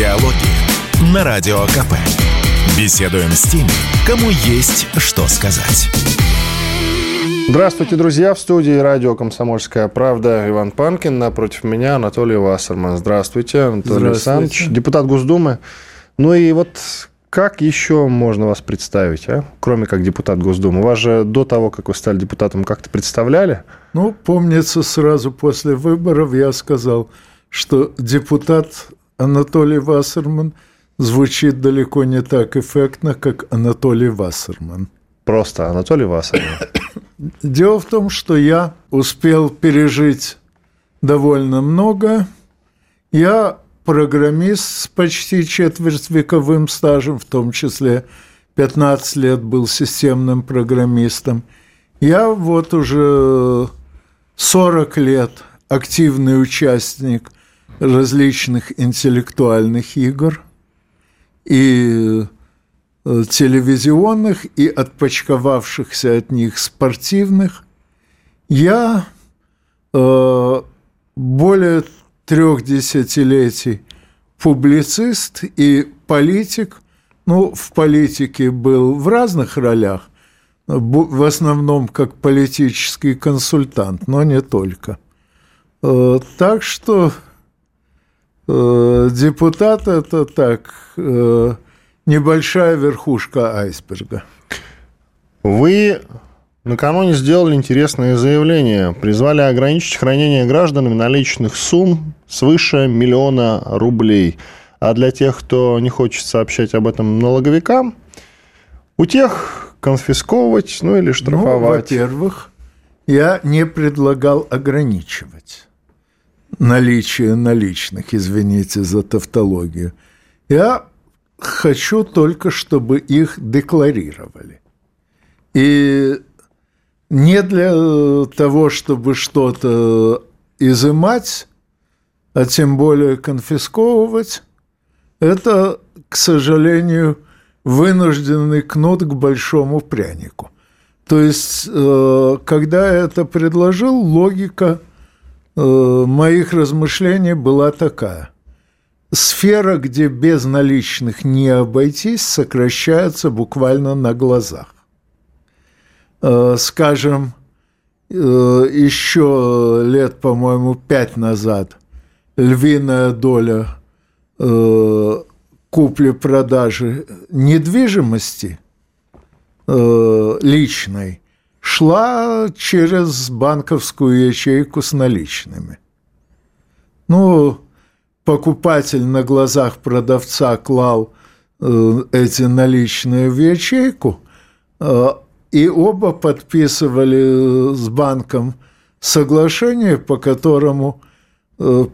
Диалоги на Радио КП. Беседуем с теми, кому есть что сказать. Здравствуйте, друзья. В студии радио «Комсомольская правда» Иван Панкин. Напротив меня Анатолий Вассерман. Здравствуйте, Анатолий Александрович. Депутат Госдумы. Ну и вот как еще можно вас представить, а? кроме как депутат Госдумы? Вас же до того, как вы стали депутатом, как-то представляли? Ну, помнится, сразу после выборов я сказал, что депутат Анатолий Вассерман звучит далеко не так эффектно, как Анатолий Вассерман. Просто Анатолий Вассерман. Дело в том, что я успел пережить довольно много. Я программист с почти четвертьвековым стажем, в том числе 15 лет был системным программистом. Я вот уже 40 лет активный участник различных интеллектуальных игр и э, телевизионных, и отпочковавшихся от них спортивных. Я э, более трех десятилетий публицист и политик. Ну, в политике был в разных ролях, в основном как политический консультант, но не только. Э, так что депутат – это так, э, небольшая верхушка айсберга. Вы накануне сделали интересное заявление. Призвали ограничить хранение гражданами наличных сумм свыше миллиона рублей. А для тех, кто не хочет сообщать об этом налоговикам, у тех конфисковывать, ну или штрафовать. Ну, во-первых, я не предлагал ограничивать наличие наличных, извините за тавтологию. Я хочу только, чтобы их декларировали. И не для того, чтобы что-то изымать, а тем более конфисковывать, это, к сожалению, вынужденный кнут к большому прянику. То есть, э, когда я это предложил, логика – Э, моих размышлений была такая. Сфера, где без наличных не обойтись, сокращается буквально на глазах. Э, скажем, э, еще лет, по-моему, пять назад львиная доля купли-продажи недвижимости личной шла через банковскую ячейку с наличными. Ну, покупатель на глазах продавца клал э, эти наличные в ячейку, э, и оба подписывали с банком соглашение, по которому э,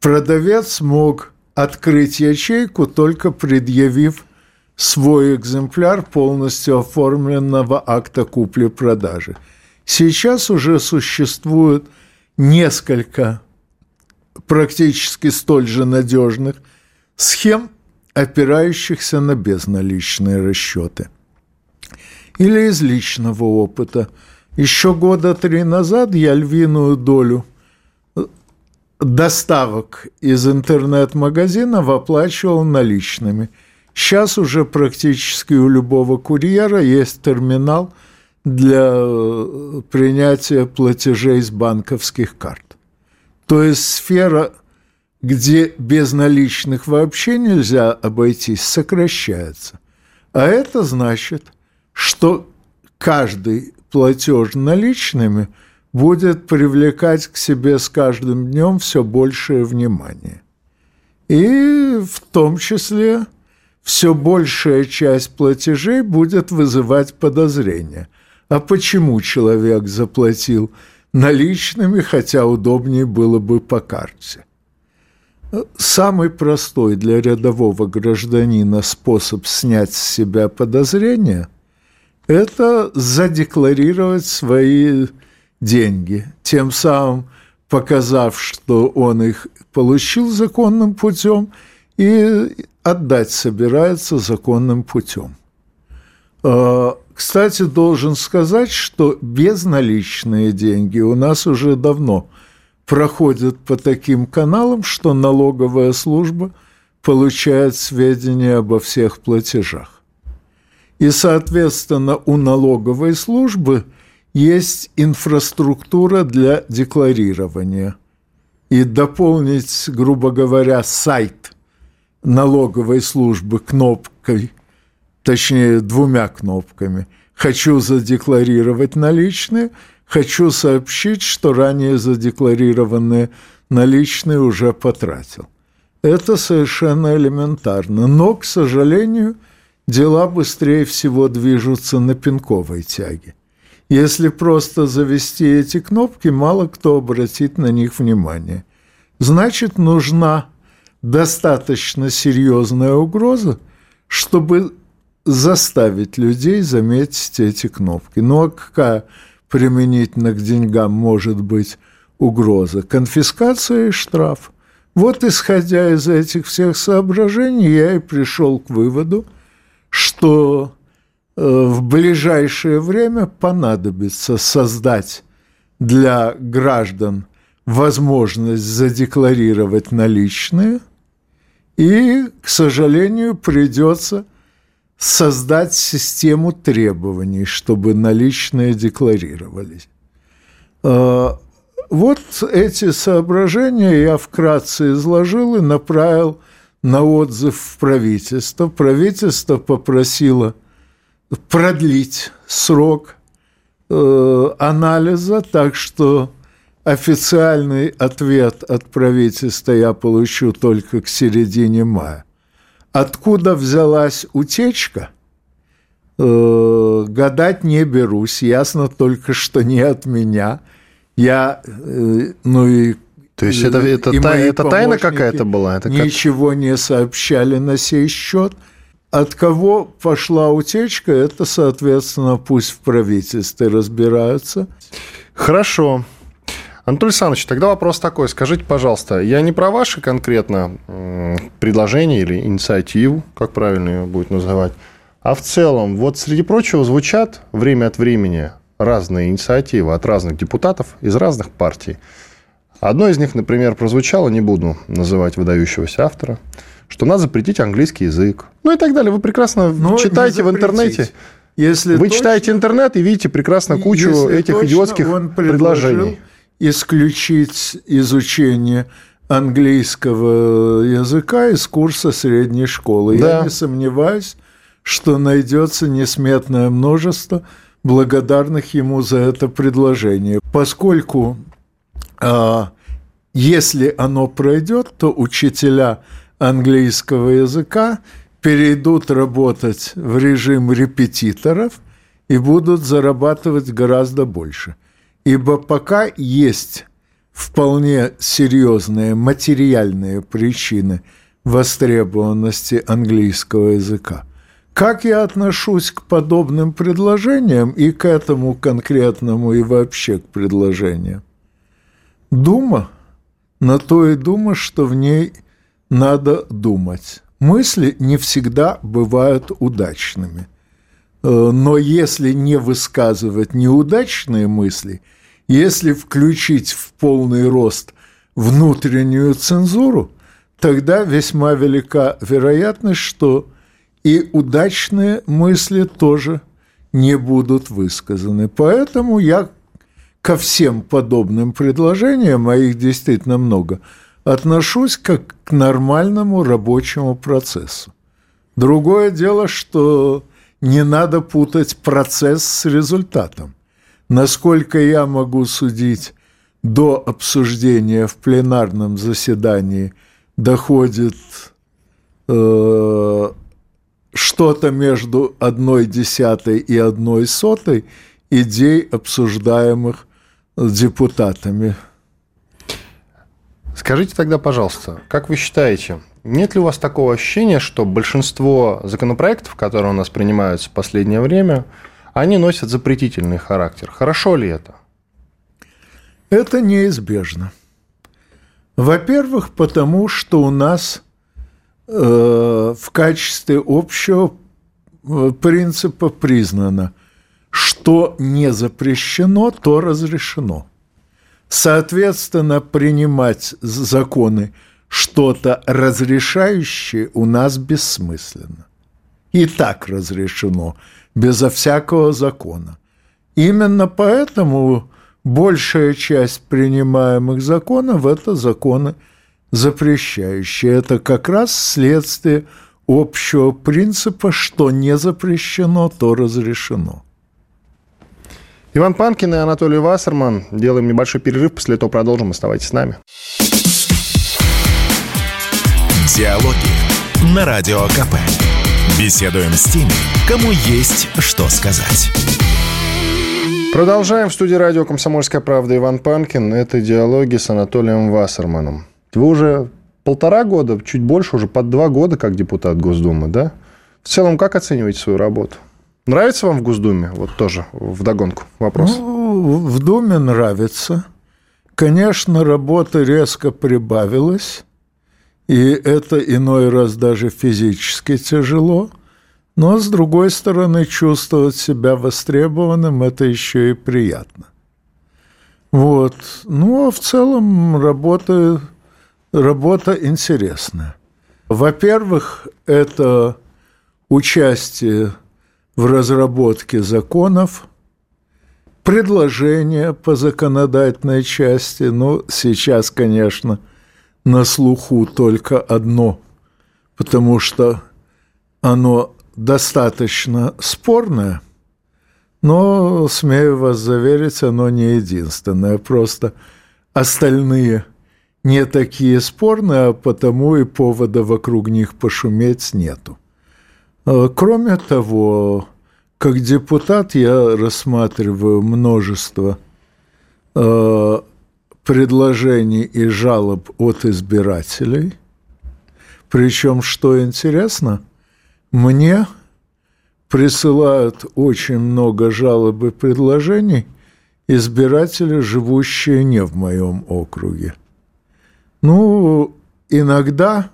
продавец мог открыть ячейку, только предъявив свой экземпляр полностью оформленного акта купли-продажи. Сейчас уже существует несколько практически столь же надежных схем, опирающихся на безналичные расчеты. Или из личного опыта. Еще года три назад я львиную долю доставок из интернет-магазинов оплачивал наличными – Сейчас уже практически у любого курьера есть терминал для э, принятия платежей с банковских карт. То есть сфера, где без наличных вообще нельзя обойтись, сокращается. А это значит, что каждый платеж наличными будет привлекать к себе с каждым днем все большее внимание. И в том числе все большая часть платежей будет вызывать подозрения. А почему человек заплатил наличными, хотя удобнее было бы по карте? Самый простой для рядового гражданина способ снять с себя подозрения – это задекларировать свои деньги, тем самым показав, что он их получил законным путем – и отдать собирается законным путем. А, кстати, должен сказать, что безналичные деньги у нас уже давно проходят по таким каналам, что налоговая служба получает сведения обо всех платежах. И, соответственно, у налоговой службы есть инфраструктура для декларирования. И дополнить, грубо говоря, сайт налоговой службы кнопкой, точнее, двумя кнопками – Хочу задекларировать наличные, хочу сообщить, что ранее задекларированные наличные уже потратил. Это совершенно элементарно. Но, к сожалению, дела быстрее всего движутся на пинковой тяге. Если просто завести эти кнопки, мало кто обратит на них внимание. Значит, нужна достаточно серьезная угроза, чтобы заставить людей заметить эти кнопки. Ну а какая применительно к деньгам может быть угроза? Конфискация и штраф. Вот исходя из этих всех соображений, я и пришел к выводу, что э, в ближайшее время понадобится создать для граждан возможность задекларировать наличные, и, к сожалению, придется – создать систему требований, чтобы наличные декларировались. А, вот эти соображения я вкратце изложил и направил на отзыв в правительство. Правительство попросило продлить срок э, анализа, так что официальный ответ от правительства я получу только к середине мая. Откуда взялась утечка? Э, гадать не берусь. Ясно только, что не от меня. Я, э, ну и то есть это, это, та, это тайна какая-то была? Это ничего как... не сообщали на сей счет. От кого пошла утечка, это, соответственно, пусть в правительстве разбираются. Хорошо. Анатолий Александрович, тогда вопрос такой. Скажите, пожалуйста, я не про ваши конкретно предложения или инициативу, как правильно ее будет называть, а в целом, вот среди прочего звучат время от времени разные инициативы от разных депутатов из разных партий. Одно из них, например, прозвучало, не буду называть выдающегося автора, что надо запретить английский язык. Ну и так далее. Вы прекрасно Но ну, читаете в интернете. Если Вы точно, читаете интернет и видите прекрасно кучу этих идиотских предложений исключить изучение английского языка из курса средней школы. Да. Я не сомневаюсь, что найдется несметное множество благодарных ему за это предложение, поскольку а, если оно пройдет, то учителя английского языка перейдут работать в режим репетиторов и будут зарабатывать гораздо больше – ибо пока есть вполне серьезные материальные причины востребованности английского языка. Как я отношусь к подобным предложениям и к этому конкретному и вообще к предложениям? Дума, на то и дума, что в ней надо думать. Мысли не всегда бывают удачными. Э, но если не высказывать неудачные мысли – если включить в полный рост внутреннюю цензуру, тогда весьма велика вероятность, что и удачные мысли тоже не будут высказаны. Поэтому я ко всем подобным предложениям, а их действительно много, отношусь как к нормальному рабочему процессу. Другое дело, что не надо путать процесс с результатом. Насколько я могу судить, до обсуждения в пленарном заседании доходит э, что-то между одной десятой и одной сотой идей, обсуждаемых депутатами. Скажите тогда, пожалуйста, как вы считаете, нет ли у вас такого ощущения, что большинство законопроектов, которые у нас принимаются в последнее время, они носят запретительный характер. Хорошо ли это? Это неизбежно. Во-первых, потому что у нас э, в качестве общего э, принципа признано, что не запрещено, то разрешено. Соответственно, принимать законы что-то разрешающее у нас бессмысленно. И так разрешено, безо всякого закона. Именно поэтому большая часть принимаемых законов – это законы запрещающие. Это как раз следствие общего принципа, что не запрещено, то разрешено. Иван Панкин и Анатолий Вассерман. Делаем небольшой перерыв, после этого продолжим. Оставайтесь с нами. Диалоги на Радио КП. Беседуем с теми, кому есть что сказать. Продолжаем в студии радио «Комсомольская правда» Иван Панкин. Это диалоги с Анатолием Вассерманом. Вы уже полтора года, чуть больше, уже под два года как депутат Госдумы, да? В целом, как оцениваете свою работу? Нравится вам в Госдуме? Вот тоже в догонку вопрос. Ну, в Думе нравится. Конечно, работы резко прибавилось, и это иной раз даже физически тяжело. Но, с другой стороны, чувствовать себя востребованным – это еще и приятно. Вот. Ну, а в целом работа, работа интересная. Во-первых, это участие в разработке законов, предложения по законодательной части. Ну, сейчас, конечно, на слуху только одно, потому что оно достаточно спорное, но, смею вас заверить, оно не единственное. Просто остальные не такие спорные, а потому и повода вокруг них пошуметь нету. А, кроме того, как депутат я рассматриваю множество а, предложений и жалоб от избирателей. Причем, что интересно, мне присылают очень много жалоб и предложений избиратели, живущие не в моем округе. Ну, иногда,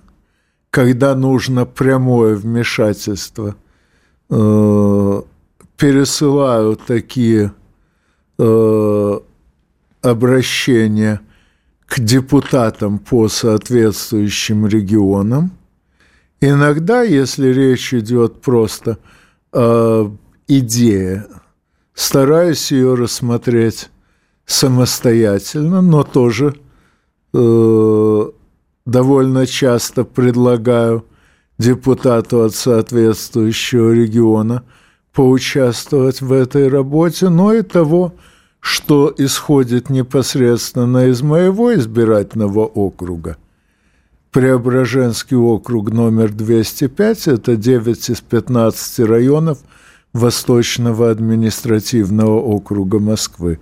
когда нужно прямое вмешательство, э, пересылаю такие э, обращения к депутатам по соответствующим регионам – Иногда, если речь идет просто о идее, стараюсь ее рассмотреть самостоятельно, но тоже э, довольно часто предлагаю депутату от соответствующего региона поучаствовать в этой работе, но и того, что исходит непосредственно из моего избирательного округа – Преображенский округ номер 205, это 9 из 15 районов Восточного административного округа Москвы.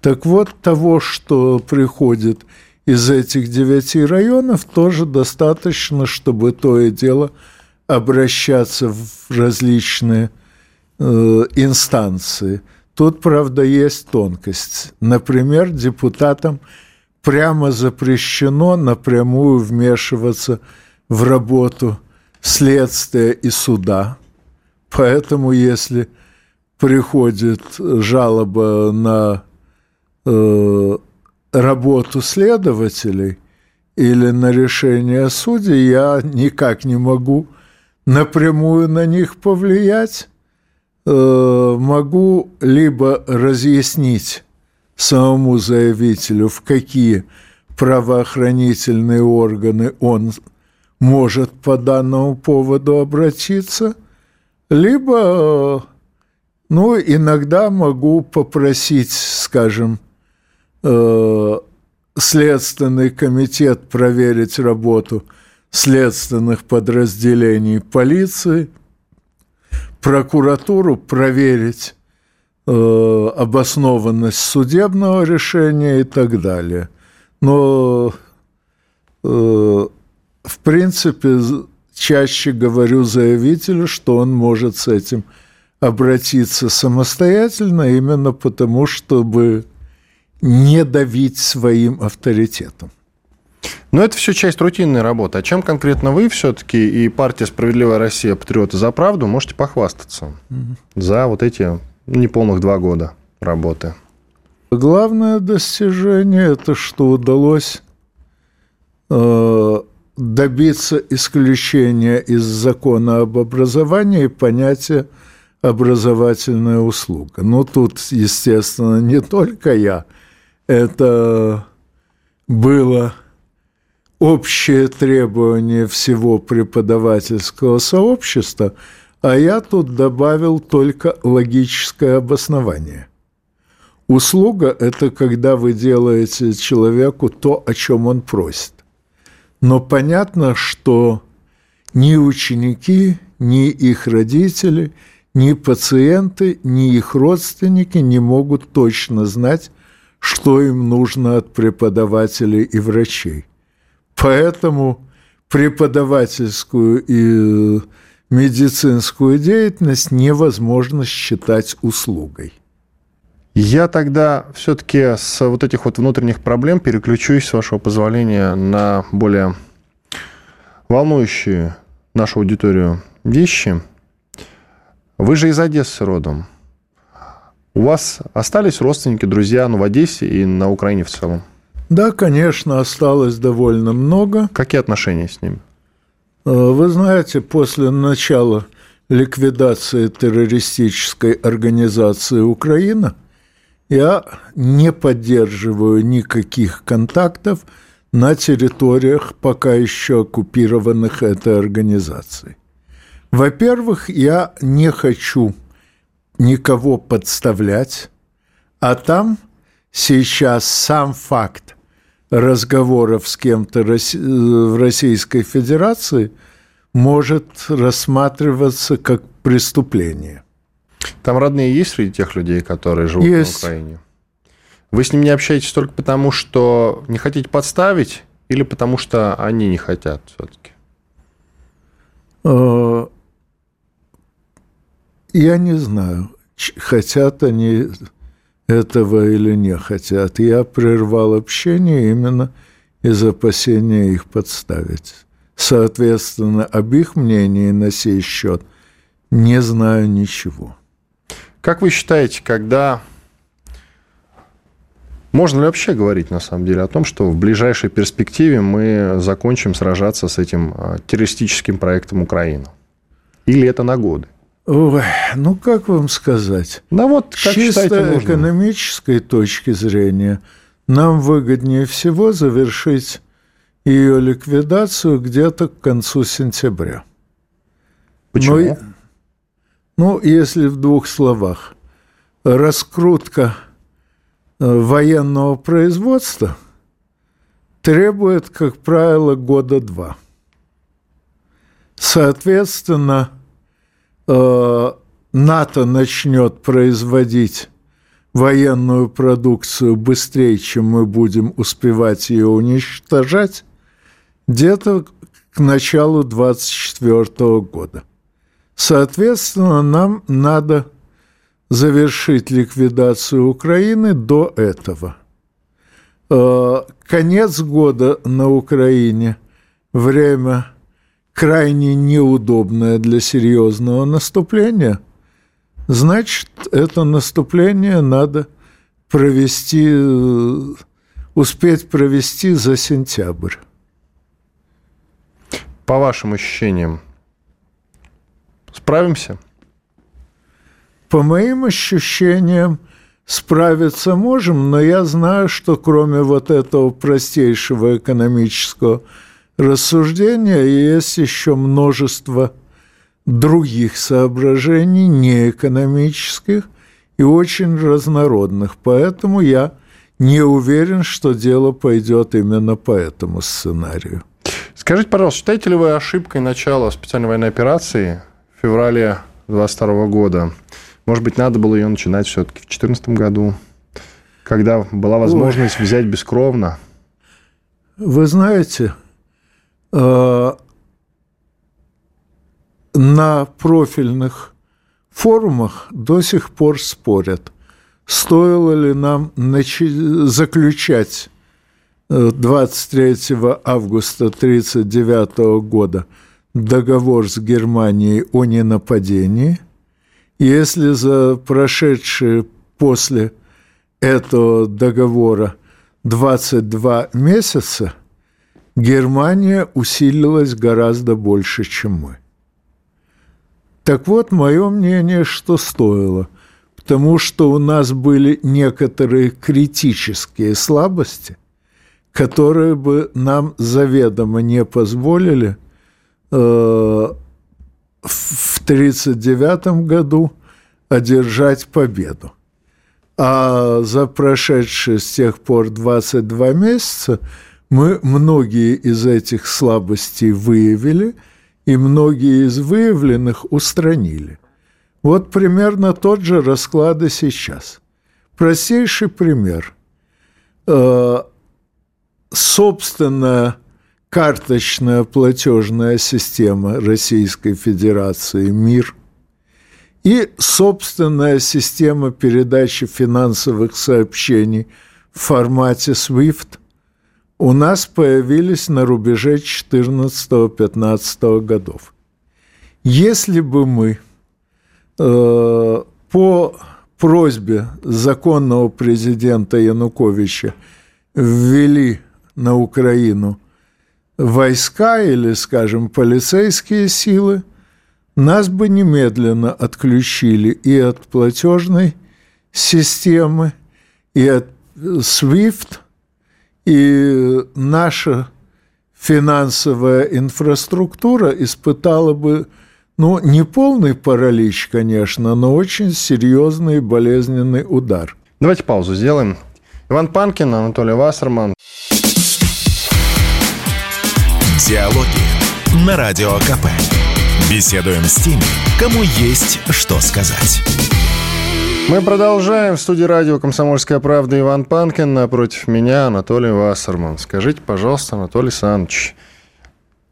Так вот, того, что приходит из этих девяти районов, тоже достаточно, чтобы то и дело обращаться в различные э, инстанции. Тут, правда, есть тонкость. Например, депутатам – прямо запрещено напрямую вмешиваться в работу следствия и суда. Поэтому, если приходит жалоба на э, работу следователей или на решение судей, я никак не могу напрямую на них повлиять. Э, могу либо разъяснить самому заявителю, в какие правоохранительные органы он может по данному поводу обратиться, либо, ну, иногда могу попросить, скажем, э, Следственный комитет проверить работу следственных подразделений полиции, прокуратуру проверить Э, обоснованность судебного решения и так далее. Но, э, в принципе, чаще говорю заявителю, что он может с этим обратиться самостоятельно, именно потому, чтобы не давить своим авторитетом. Но это все часть рутинной работы. А чем конкретно вы все-таки и партия «Справедливая Россия. Патриоты за правду» можете похвастаться угу. за вот эти неполных два года работы. Главное достижение – это что удалось э, добиться исключения из закона об образовании понятия образовательная услуга. Но тут, естественно, не только я. Это было общее требование всего преподавательского сообщества, а я тут добавил только логическое обоснование. Услуга – это когда вы делаете человеку то, о чем он просит. Но понятно, что ни ученики, ни их родители, ни пациенты, ни их родственники не могут точно знать, что им нужно от преподавателей и врачей. Поэтому преподавательскую и медицинскую деятельность невозможно считать услугой. Я тогда все-таки с вот этих вот внутренних проблем переключусь, с вашего позволения, на более волнующие нашу аудиторию вещи. Вы же из Одессы родом. У вас остались родственники, друзья, ну, в Одессе и на Украине в целом? Да, конечно, осталось довольно много. Какие отношения с ними? Э, вы знаете, после начала ликвидации террористической организации Украина я не поддерживаю никаких контактов на территориях, пока еще оккупированных этой организацией. Во-первых, я не хочу никого подставлять, а там сейчас сам факт разговоров с кем-то в Российской Федерации может рассматриваться как преступление. Там родные есть среди тех людей, которые живут есть. на Украине? Вы с ним не общаетесь только потому, что не хотите подставить, или потому что они не хотят все-таки? Э, я не знаю, хотят они этого или не хотят. Я прервал общение именно из опасения их подставить. Соответственно, об их мнении на сей счет не знаю ничего. Как вы считаете, когда... Можно ли вообще говорить, на самом деле, о том, что в ближайшей перспективе мы закончим сражаться с этим а, террористическим проектом Украины? Или это на годы? Ой, ну как вам сказать? Ну вот, как Чисто считаете, экономической точки зрения нам выгоднее всего завершить ее ликвидацию где-то к концу сентября. Почему? Но, ну, если в двух словах, раскрутка э, военного производства требует, как правило, года два. Соответственно, Э, НАТО начнет производить военную продукцию быстрее, чем мы будем успевать ее уничтожать, где-то к началу 2024 года. Соответственно, нам надо завершить ликвидацию Украины до этого. Э, конец года на Украине, время крайне неудобное для серьезного наступления, значит, это наступление надо провести, успеть провести за сентябрь. По вашим ощущениям, справимся? По моим ощущениям, справиться можем, но я знаю, что кроме вот этого простейшего экономического рассуждения есть еще множество других соображений, неэкономических и очень разнородных. Поэтому я не уверен, что дело пойдет именно по этому сценарию. Скажите, пожалуйста, считаете ли вы ошибкой начала специальной военной операции в феврале 2022 года? Может быть, надо было ее начинать все-таки в 2014 году, когда была возможность Ой. взять бескровно? Вы знаете, на профильных форумах до сих пор спорят, стоило ли нам заключать 23 э, августа 1939 года договор с Германией о ненападении, если за прошедшие после этого договора 22 месяца – Германия усилилась гораздо больше, чем мы. Так вот, мое мнение, что стоило, потому что у нас были некоторые критические слабости, которые бы нам заведомо не позволили э, в 1939 году одержать победу. А за прошедшие с тех пор 22 месяца мы многие из этих слабостей выявили, и многие из выявленных устранили. Вот примерно тот же расклад и сейчас. Простейший пример. Э, собственная карточная платежная система Российской Федерации «Мир» и собственная система передачи финансовых сообщений в формате SWIFT у нас появились на рубеже 14-15 годов. Если бы мы э, по просьбе законного президента Януковича ввели на Украину войска или, скажем, полицейские силы – нас бы немедленно отключили и от платежной системы, и от SWIFT, и наша финансовая инфраструктура испытала бы, ну, не полный паралич, конечно, но очень серьезный болезненный удар. Давайте паузу сделаем. Иван Панкин, Анатолий Вассерман. Диалоги на Радио КП. Беседуем с теми, кому есть что сказать. Мы продолжаем. В студии радио «Комсомольская правда» Иван Панкин. Напротив меня Анатолий Вассерман. Скажите, пожалуйста, Анатолий Саныч,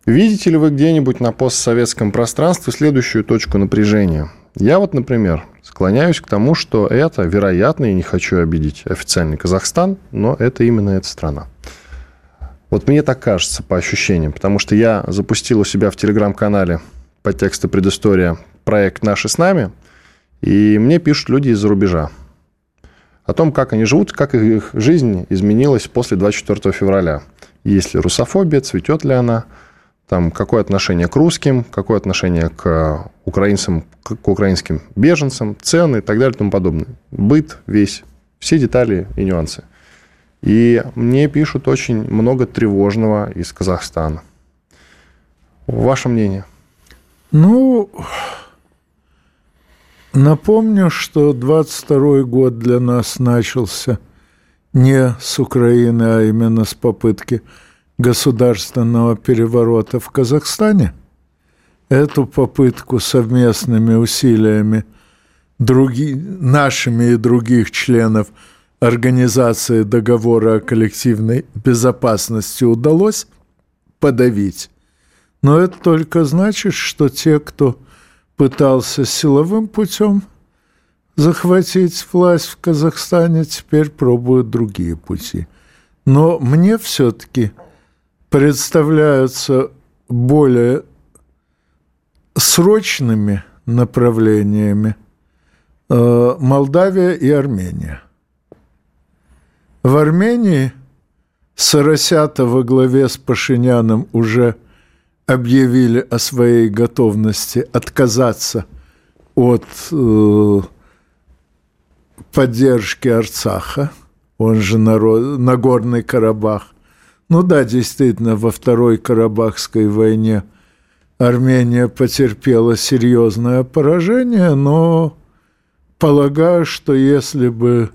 видите ли вы где-нибудь на постсоветском пространстве следующую точку напряжения? Я вот, например, склоняюсь к тому, что это, вероятно, и не хочу обидеть официальный Казахстан, но это именно эта страна. Вот мне так кажется по ощущениям, потому что я запустил у себя в телеграм-канале по тексту предыстория проект «Наши с нами», и мне пишут люди из-за рубежа о том, как они живут, как их жизнь изменилась после 24 февраля. Есть ли русофобия, цветет ли она, там, какое отношение к русским, какое отношение к украинцам, к украинским беженцам, цены и так далее и тому подобное. Быт весь, все детали и нюансы. И мне пишут очень много тревожного из Казахстана. Ваше мнение? Ну, напомню, что 22 год для нас начался не с Украины, а именно с попытки государственного переворота в Казахстане. Эту попытку совместными усилиями други, нашими и других членов Организации договора о коллективной безопасности удалось подавить. Но это только значит, что те, кто пытался силовым путем захватить власть в Казахстане, теперь пробуют другие пути. Но мне все-таки представляются более срочными направлениями э, Молдавия и Армения. В Армении Соросята во главе с Пашиняном уже – объявили о своей готовности отказаться от э, поддержки Арцаха, он же народ, Нагорный Карабах. Ну да, действительно, во Второй Карабахской войне Армения потерпела серьезное поражение, но полагаю, что если бы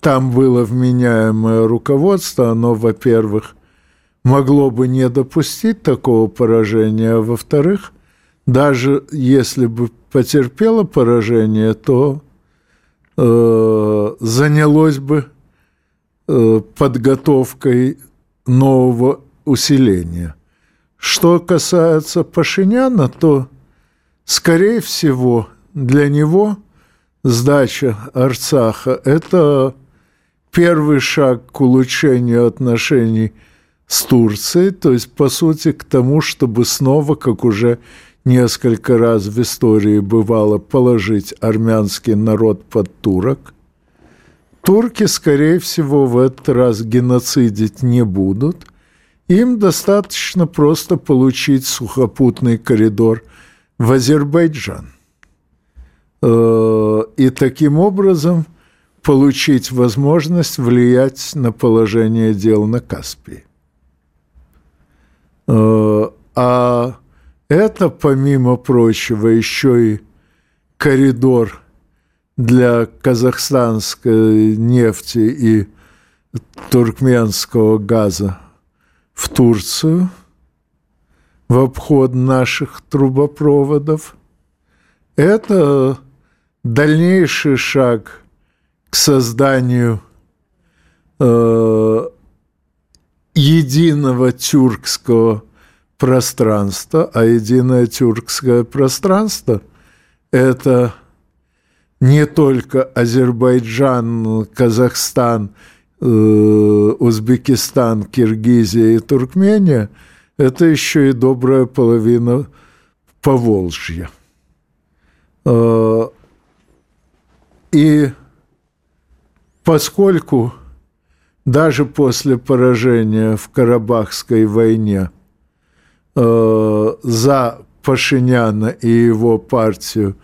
там было вменяемое руководство, оно, во-первых, могло бы не допустить такого поражения, а во-вторых, даже если бы потерпело поражение, то э, занялось бы э, подготовкой нового усиления. Что касается Пашиняна, то, скорее всего, для него сдача Арцаха – это первый шаг к улучшению отношений – с Турцией, то есть, по сути, к тому, чтобы снова, как уже несколько раз в истории бывало, положить армянский народ под турок. Турки, скорее всего, в этот раз геноцидить не будут. Им достаточно просто получить сухопутный коридор в Азербайджан. Э, и таким образом получить возможность влиять на положение дел на Каспии. Э, а это, помимо прочего, еще и коридор для казахстанской нефти и туркменского газа в Турцию в обход наших трубопроводов. Это дальнейший шаг к созданию э, единого тюркского пространства, а единое тюркское пространство – это не только Азербайджан, Казахстан, э, Узбекистан, Киргизия и Туркмения, это еще и добрая половина Поволжья. Э, и поскольку даже после поражения в Карабахской войне э, за Пашиняна и его партию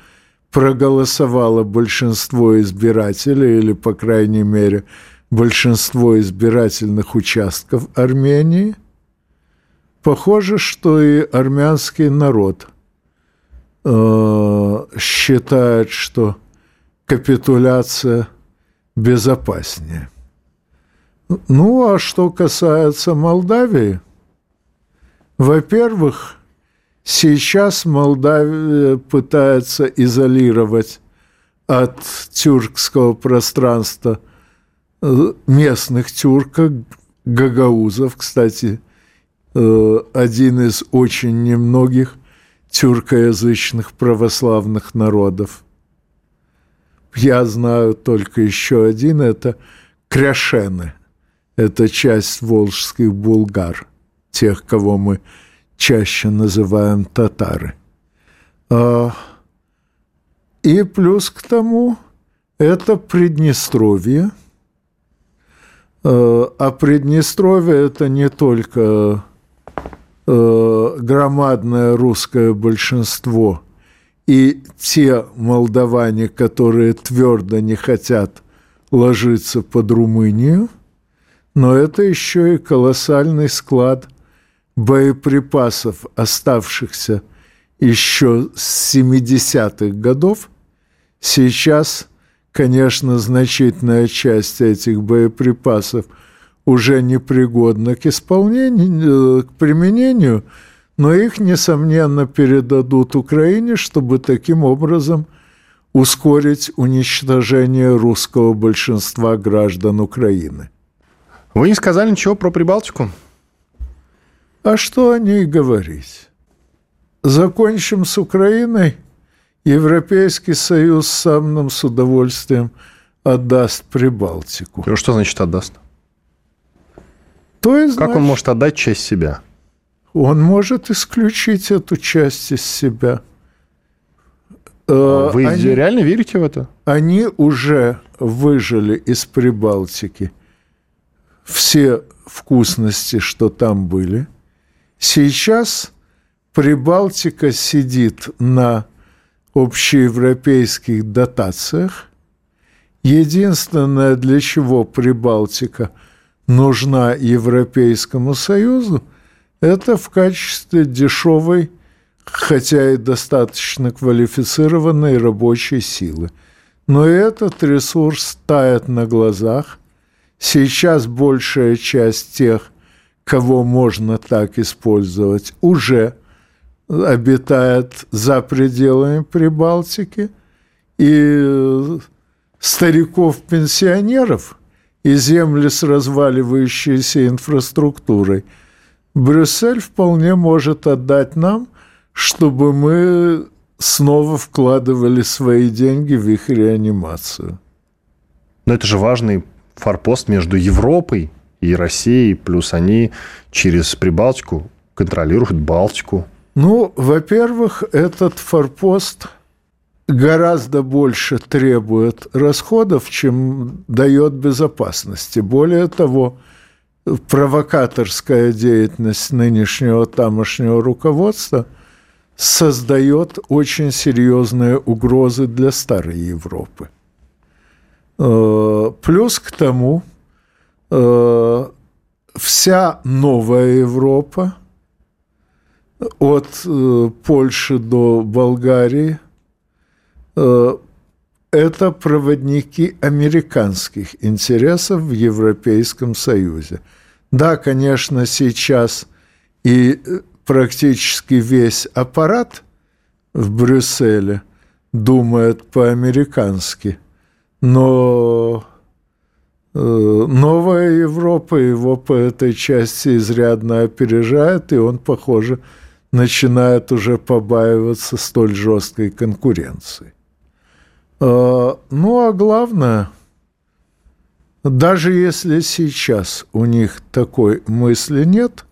проголосовало большинство избирателей, или, по крайней мере, большинство избирательных участков Армении, похоже, что и армянский народ э, считает, что капитуляция безопаснее. Ну, а что касается Молдавии, во-первых, сейчас Молдавия пытается изолировать от тюркского пространства э, местных тюрков, гагаузов, кстати, э, один из очень немногих тюркоязычных православных народов. Я знаю только еще один, это кряшены – это часть волжских булгар, тех, кого мы чаще называем татары. А, и плюс к тому это Приднестровье. А, а Приднестровье – это не только а, громадное русское большинство и те молдаване, которые твердо не хотят ложиться под Румынию – но это еще и колоссальный склад боеприпасов, оставшихся еще с 70-х годов. Сейчас, конечно, значительная часть этих боеприпасов уже непригодна к исполнению, э, к применению, но их, несомненно, передадут Украине, чтобы таким образом ускорить уничтожение русского большинства граждан Украины. Вы не сказали ничего про Прибалтику? А что о ней говорить? Закончим с Украиной. Европейский Союз сам нам с удовольствием отдаст Прибалтику. И что значит отдаст? То есть, как он может отдать часть себя? Он может исключить эту часть из себя. Э, Вы они, реально верите в это? Они уже выжили из Прибалтики – все вкусности, что там были. Сейчас Прибалтика сидит на общеевропейских дотациях. Единственное, для чего Прибалтика нужна Европейскому Союзу, это в качестве дешевой, хотя и достаточно квалифицированной рабочей силы. Но этот ресурс тает на глазах, Сейчас большая часть тех, кого можно так использовать, уже обитает за пределами Прибалтики, и стариков-пенсионеров и земли с разваливающейся инфраструктурой Брюссель вполне может отдать нам, чтобы мы снова вкладывали свои деньги в их реанимацию. Но это же важный форпост между Европой и Россией, плюс они через Прибалтику контролируют Балтику. Ну, во-первых, этот форпост гораздо больше требует расходов, чем дает безопасности. Более того, провокаторская деятельность нынешнего тамошнего руководства создает очень серьезные угрозы для старой Европы. Э, плюс к тому, э, вся новая Европа, от э, Польши до Болгарии, это проводники американских интересов в Европейском Союзе. Да, конечно, сейчас и практически весь аппарат в Брюсселе думает по-американски, но э, новая Европа его по этой части изрядно опережает, и он, похоже, начинает уже побаиваться столь жесткой конкуренции. Э, ну, а главное, даже если сейчас у них такой мысли нет,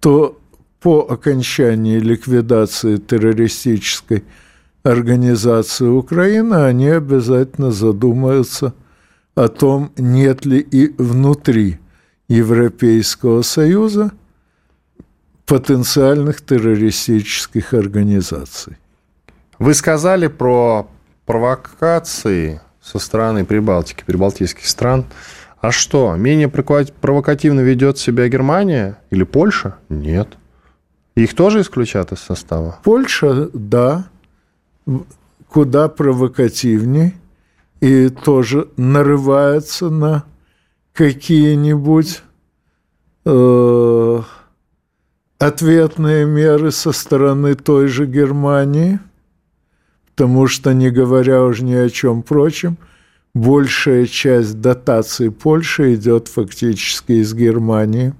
то по окончании ликвидации террористической организации Украины, они обязательно задумаются о том, нет ли и внутри Европейского Союза потенциальных террористических организаций. Вы сказали про провокации со стороны Прибалтики, прибалтийских стран. А что, менее провокативно ведет себя Германия или Польша? Нет. Их тоже исключат из состава? Польша, да куда провокативнее и тоже нарывается на какие-нибудь э, ответные меры со стороны той же Германии, потому что, не говоря уже ни о чем прочем, большая часть дотаций Польши идет фактически из Германии.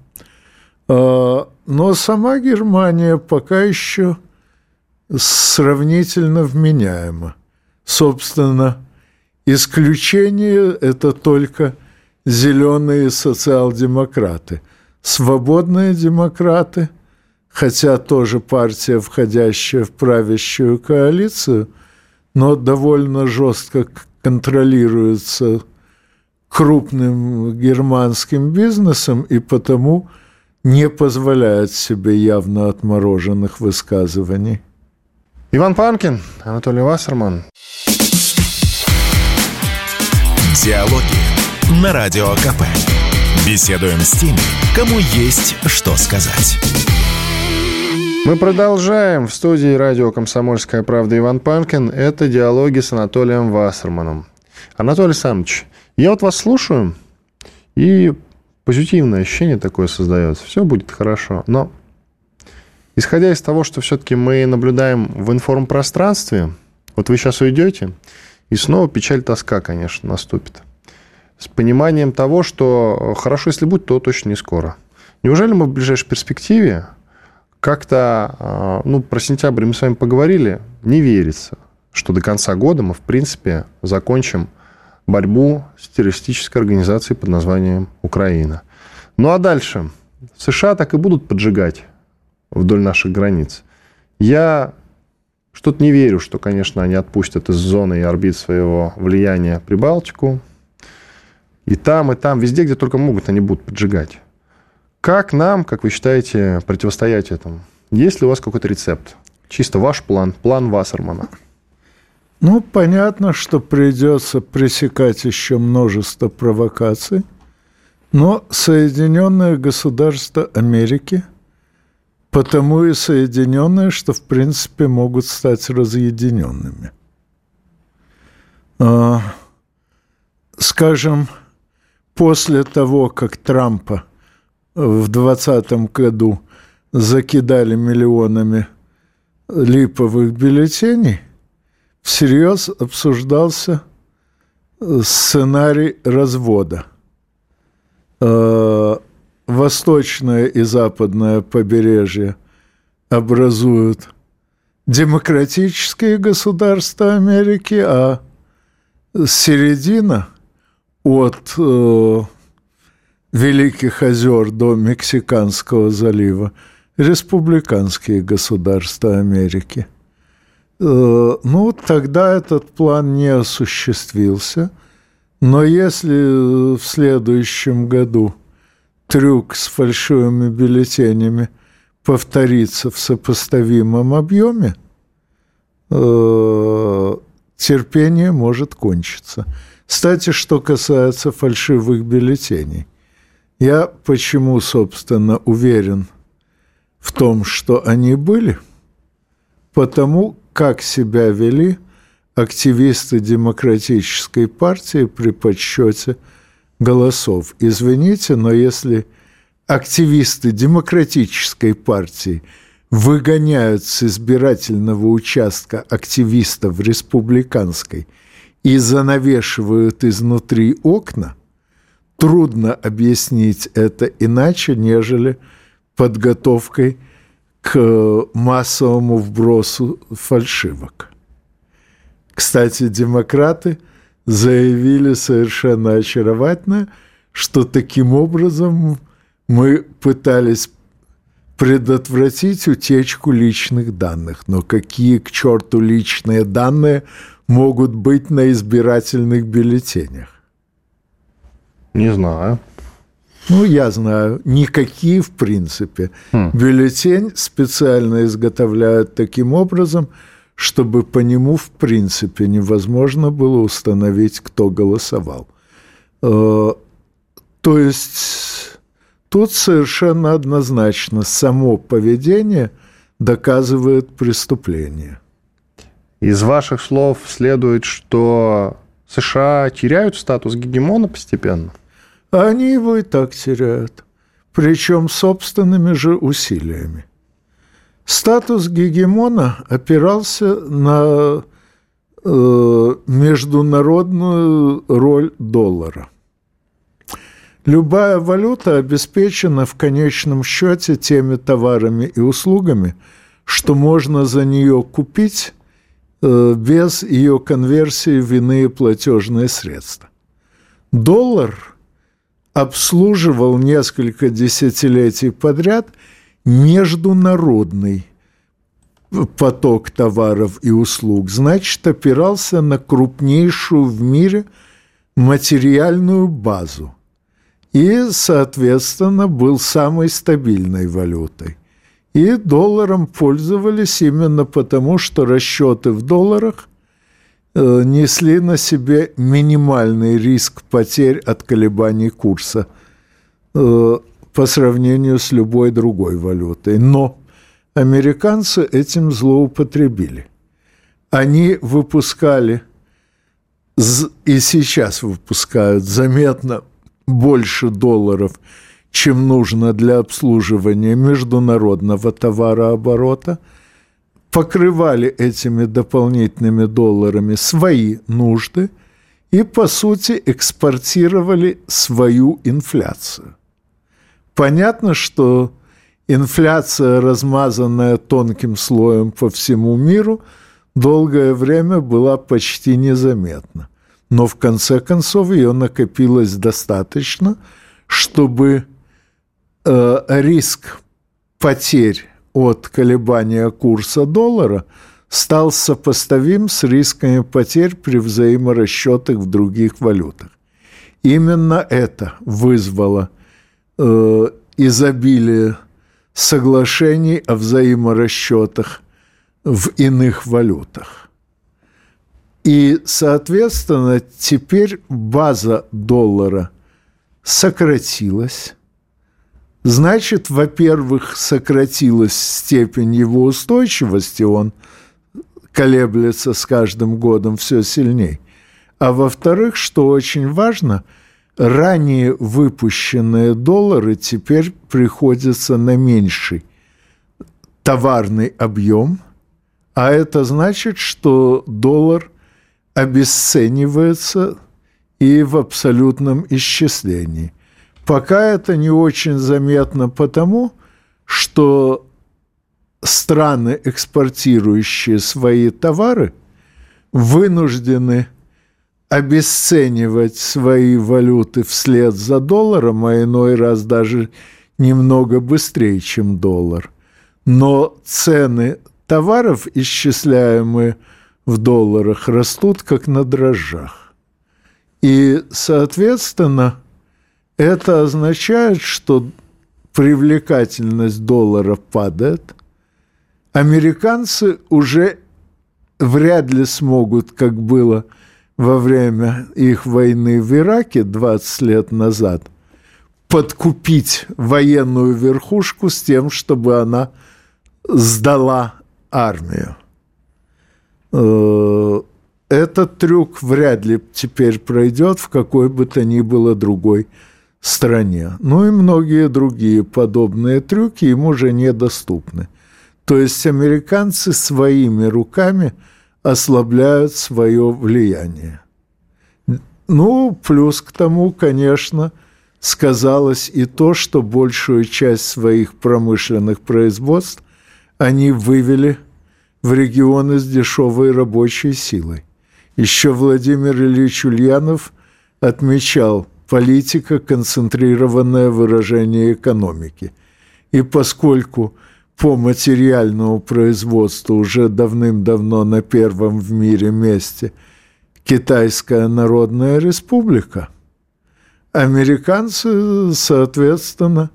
Э, но сама Германия пока еще – сравнительно вменяемо. Собственно, исключение – это только зеленые социал-демократы. Свободные демократы, хотя тоже партия, входящая в правящую коалицию, но довольно жестко контролируется крупным германским бизнесом и потому не позволяет себе явно отмороженных высказываний. Иван Панкин, Анатолий Вассерман. Диалоги на Радио КП. Беседуем с теми, кому есть что сказать. Мы продолжаем. В студии радио «Комсомольская правда» Иван Панкин. Это диалоги с Анатолием Вассерманом. Анатолий Александрович, я вот вас слушаю, и позитивное ощущение такое создается. Все будет хорошо. Но Исходя из того, что все-таки мы наблюдаем в информпространстве, вот вы сейчас уйдете, и снова печаль, тоска, конечно, наступит. С пониманием того, что хорошо, если будет, то точно не скоро. Неужели мы в ближайшей перспективе как-то, а, ну, про сентябрь мы с вами поговорили, не верится, что до конца года мы, в принципе, закончим борьбу с террористической организацией под названием Украина. Ну а дальше? США так и будут поджигать вдоль наших границ. Я что-то не верю, что, конечно, они отпустят из зоны и орбит своего влияния Прибалтику. И там, и там, везде, где только могут, они будут поджигать. Как нам, как вы считаете, противостоять этому? Есть ли у вас какой-то рецепт? Чисто ваш план, план Вассермана. Ну, понятно, что придется пресекать еще множество провокаций, но Соединенные Государства Америки – потому и соединенные, что в принципе могут стать разъединенными. А, скажем, после того, как Трампа в 2020 году закидали миллионами липовых бюллетеней, всерьез обсуждался сценарий развода. Восточное и западное побережье образуют демократические государства Америки, а середина от э, Великих озер до Мексиканского залива республиканские государства Америки. Э, ну, тогда этот план не осуществился, но если в следующем году – трюк с фальшивыми бюллетенями повторится в сопоставимом объеме, э, терпение может кончиться. Кстати, что касается фальшивых бюллетеней, я почему, собственно, уверен в том, что они были, потому как себя вели активисты демократической партии при подсчете голосов. Извините, но если активисты демократической партии выгоняют с избирательного участка активистов республиканской и занавешивают изнутри окна, трудно объяснить это иначе, нежели подготовкой к массовому вбросу фальшивок. Кстати, демократы заявили совершенно очаровательно, что таким образом мы пытались предотвратить утечку личных данных. Но какие к черту личные данные могут быть на избирательных бюллетенях? Не знаю. Ну, я знаю, никакие в принципе. Хм. Бюллетень специально изготовляют таким образом, чтобы по нему в принципе невозможно было установить, кто голосовал. Э, то есть тут совершенно однозначно само поведение доказывает преступление. Из ваших слов следует, что США теряют статус гегемона постепенно? Они его и так теряют, причем собственными же усилиями. Статус гегемона опирался на э, международную роль доллара. Любая валюта обеспечена в конечном счете теми товарами и услугами, что можно за нее купить э, без ее конверсии в иные платежные средства. Доллар обслуживал несколько десятилетий подряд международный поток товаров и услуг, значит, опирался на крупнейшую в мире материальную базу и, соответственно, был самой стабильной валютой. И долларом пользовались именно потому, что расчеты в долларах Э, несли на себе минимальный риск потерь от колебаний курса э, по сравнению с любой другой валютой. Но американцы этим злоупотребили. Они выпускали и сейчас выпускают заметно больше долларов, чем нужно для обслуживания международного товарооборота – покрывали этими дополнительными долларами свои нужды и, по сути, экспортировали свою инфляцию. Понятно, что инфляция, размазанная тонким слоем по всему миру, долгое время была почти незаметна. Но в конце концов ее накопилось достаточно, чтобы э, риск потерь от колебания курса доллара стал сопоставим с рисками потерь при взаиморасчетах в других валютах. Именно это вызвало э, изобилие соглашений о взаиморасчетах в иных валютах. И, соответственно, теперь база доллара сократилась, Значит, во-первых, сократилась степень его устойчивости, он колеблется с каждым годом все сильнее. А во-вторых, что очень важно, ранее выпущенные доллары теперь приходятся на меньший товарный объем, а это значит, что доллар обесценивается и в абсолютном исчислении. Пока это не очень заметно потому, что страны, экспортирующие свои товары, вынуждены обесценивать свои валюты вслед за долларом, а иной раз даже немного быстрее, чем доллар. Но цены товаров, исчисляемые в долларах, растут как на дрожжах. И, соответственно, Это означает, что привлекательность доллара падает. Американцы уже вряд ли смогут, как было во время их войны в Ираке 20 лет назад, подкупить военную верхушку с тем, чтобы она сдала армию. Э, этот трюк вряд ли теперь пройдет в какой бы то ни было другой стране. Ну и многие другие подобные трюки им уже недоступны. То есть американцы своими руками ослабляют свое влияние. Ну, плюс к тому, конечно, сказалось и то, что большую часть своих промышленных производств они вывели в регионы с дешевой рабочей силой. Еще Владимир Ильич Ульянов отмечал политика – концентрированное выражение экономики. И поскольку по материальному производству уже давным-давно на первом в мире месте Китайская Народная Республика, американцы, соответственно,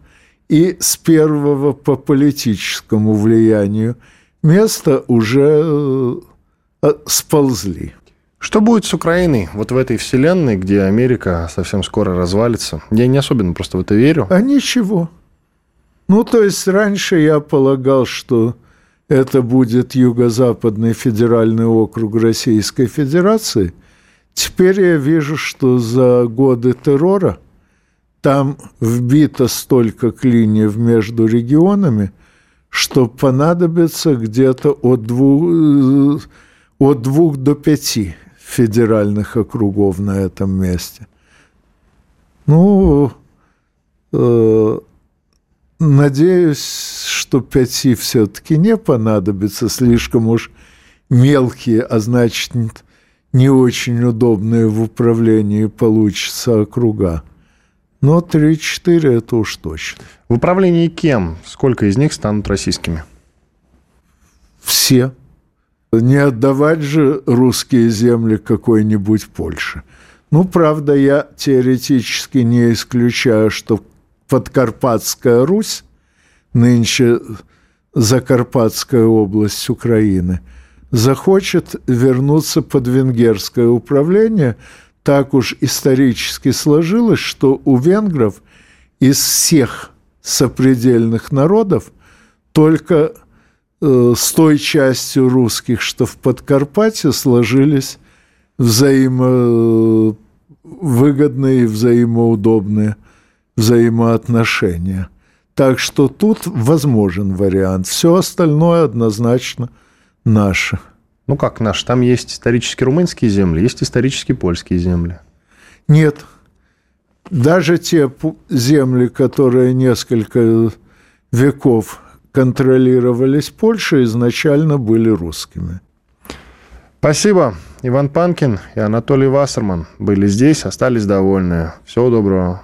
и с первого по политическому влиянию места уже э, сползли. Что будет с Украиной вот в этой вселенной, где Америка совсем скоро развалится? Я не особенно просто в это верю. А ничего. Ну, то есть раньше я полагал, что это будет Юго-Западный федеральный округ Российской Федерации. Теперь я вижу, что за годы террора там вбито столько клиньев между регионами, что понадобится где-то от двух, э, от двух до пяти федеральных округов на этом месте. Ну, э, надеюсь, что пяти все-таки не понадобится, слишком уж мелкие, а значит, не очень удобные в управлении получатся округа. Но 3-4 это уж точно. В управлении кем? Сколько из них станут российскими? Все. Не отдавать же русские земли какой-нибудь Польше. Ну, правда, я теоретически не исключаю, что Подкарпатская Русь, нынче Закарпатская область Украины, захочет вернуться под венгерское управление. Так уж исторически сложилось, что у венгров из всех сопредельных народов только Э, с той частью русских, что в Подкарпатье сложились взаимовыгодные и взаимоудобные взаимоотношения. Так что тут возможен вариант. Все остальное однозначно наше. Ну как наш? Там есть исторически румынские земли, есть исторически польские земли. Нет. Даже те земли, которые несколько веков контролировались Польшей, изначально были русскими. Спасибо. Иван Панкин и Анатолий Вассерман были здесь, остались довольны. Всего доброго.